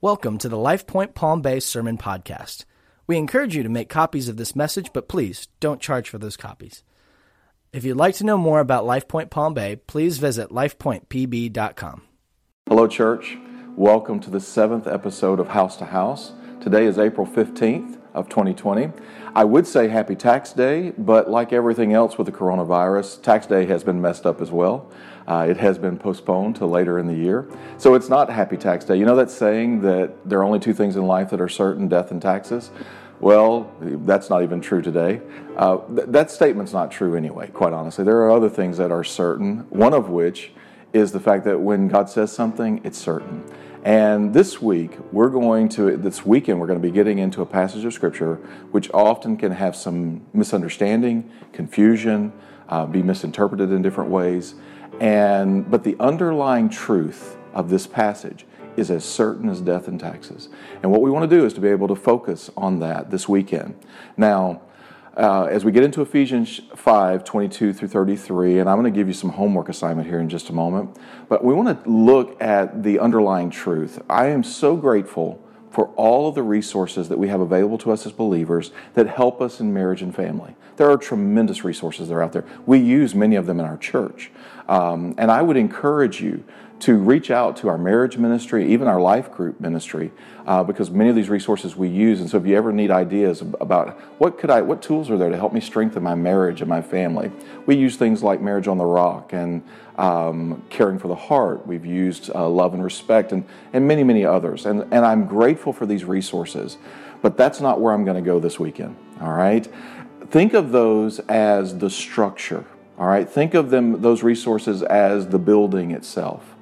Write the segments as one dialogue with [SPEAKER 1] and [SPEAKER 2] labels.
[SPEAKER 1] Welcome to the LifePoint Palm Bay Sermon Podcast. We encourage you to make copies of this message, but please don't charge for those copies. If you'd like to know more about LifePoint Palm Bay, please visit lifepointpb.com.
[SPEAKER 2] Hello, church. Welcome to the seventh episode of House to House. Today is April 15th of 2020. I would say happy tax day, but like everything else with the coronavirus, tax day has been messed up as well. Uh, it has been postponed to later in the year. So it's not Happy Tax Day. You know that saying that there are only two things in life that are certain death and taxes? Well, that's not even true today. Uh, th- that statement's not true anyway, quite honestly. There are other things that are certain, one of which is the fact that when God says something, it's certain. And this week, we're going to, this weekend, we're going to be getting into a passage of Scripture which often can have some misunderstanding, confusion, uh, be misinterpreted in different ways. And, but the underlying truth of this passage is as certain as death and taxes. And what we want to do is to be able to focus on that this weekend. Now, uh, as we get into Ephesians 5 22 through 33, and I'm going to give you some homework assignment here in just a moment, but we want to look at the underlying truth. I am so grateful for all of the resources that we have available to us as believers that help us in marriage and family. There are tremendous resources that are out there. We use many of them in our church. Um, and I would encourage you to reach out to our marriage ministry, even our life group ministry, uh, because many of these resources we use. And so, if you ever need ideas about what could I, what tools are there to help me strengthen my marriage and my family, we use things like Marriage on the Rock and um, Caring for the Heart. We've used uh, Love and Respect and and many many others. And and I'm grateful for these resources, but that's not where I'm going to go this weekend. All right, think of those as the structure. All right, think of them those resources as the building itself.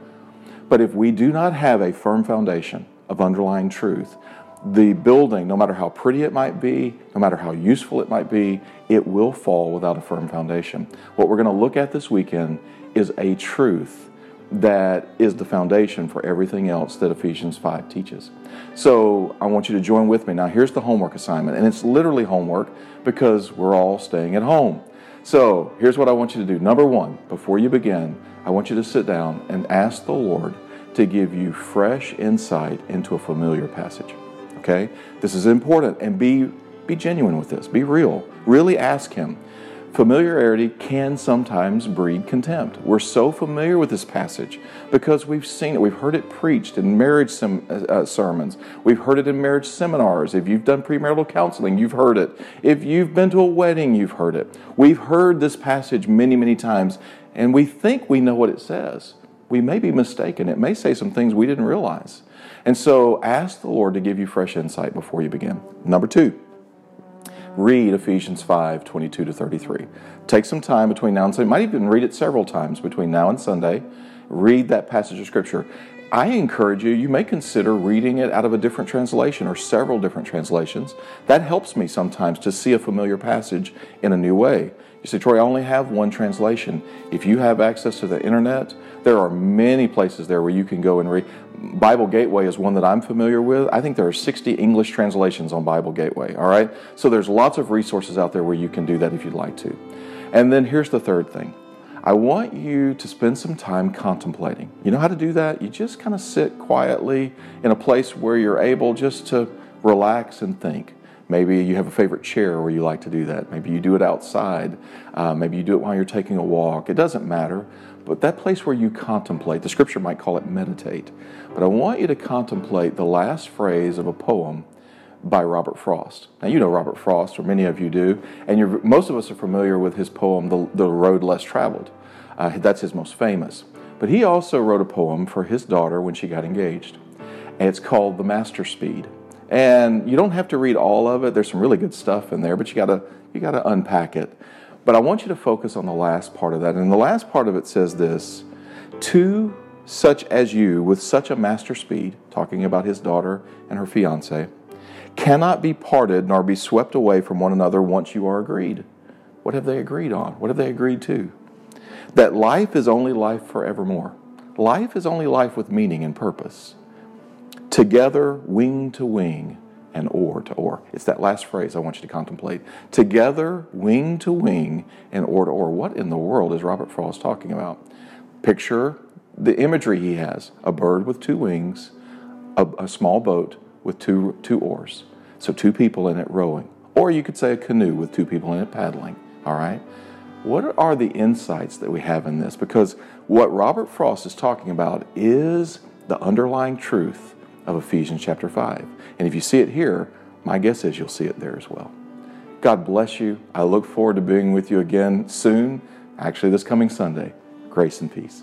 [SPEAKER 2] But if we do not have a firm foundation of underlying truth, the building, no matter how pretty it might be, no matter how useful it might be, it will fall without a firm foundation. What we're going to look at this weekend is a truth that is the foundation for everything else that Ephesians 5 teaches. So I want you to join with me. Now, here's the homework assignment, and it's literally homework because we're all staying at home. So here's what I want you to do. Number one, before you begin, I want you to sit down and ask the Lord to give you fresh insight into a familiar passage. Okay? This is important and be be genuine with this. Be real. Really ask him. Familiarity can sometimes breed contempt. We're so familiar with this passage because we've seen it. We've heard it preached in marriage sem- uh, uh sermons. We've heard it in marriage seminars. If you've done premarital counseling, you've heard it. If you've been to a wedding, you've heard it. We've heard this passage many, many times, and we think we know what it says. We may be mistaken. It may say some things we didn't realize. And so ask the Lord to give you fresh insight before you begin. Number two, read Ephesians 5 22 to 33. Take some time between now and Sunday. Might even read it several times between now and Sunday. Read that passage of Scripture. I encourage you, you may consider reading it out of a different translation or several different translations. That helps me sometimes to see a familiar passage in a new way. You say, Troy, I only have one translation. If you have access to the internet, there are many places there where you can go and read. Bible Gateway is one that I'm familiar with. I think there are 60 English translations on Bible Gateway, all right? So there's lots of resources out there where you can do that if you'd like to. And then here's the third thing I want you to spend some time contemplating. You know how to do that? You just kind of sit quietly in a place where you're able just to relax and think. Maybe you have a favorite chair where you like to do that. Maybe you do it outside. Uh, maybe you do it while you're taking a walk. It doesn't matter. But that place where you contemplate, the scripture might call it meditate. But I want you to contemplate the last phrase of a poem by Robert Frost. Now, you know Robert Frost, or many of you do, and most of us are familiar with his poem, The, the Road Less Traveled. Uh, that's his most famous. But he also wrote a poem for his daughter when she got engaged. And it's called The Master Speed. And you don't have to read all of it. There's some really good stuff in there, but you gotta you gotta unpack it. But I want you to focus on the last part of that. And the last part of it says this to such as you with such a master speed, talking about his daughter and her fiance, cannot be parted nor be swept away from one another once you are agreed. What have they agreed on? What have they agreed to? that life is only life forevermore. Life is only life with meaning and purpose. Together, wing to wing, and oar to oar. It's that last phrase I want you to contemplate. Together, wing to wing, and oar to oar. What in the world is Robert Frost talking about? Picture the imagery he has a bird with two wings, a, a small boat with two, two oars, so two people in it rowing. Or you could say a canoe with two people in it paddling, all right? What are the insights that we have in this? Because what Robert Frost is talking about is the underlying truth of Ephesians chapter 5. And if you see it here, my guess is you'll see it there as well. God bless you. I look forward to being with you again soon, actually, this coming Sunday. Grace and peace.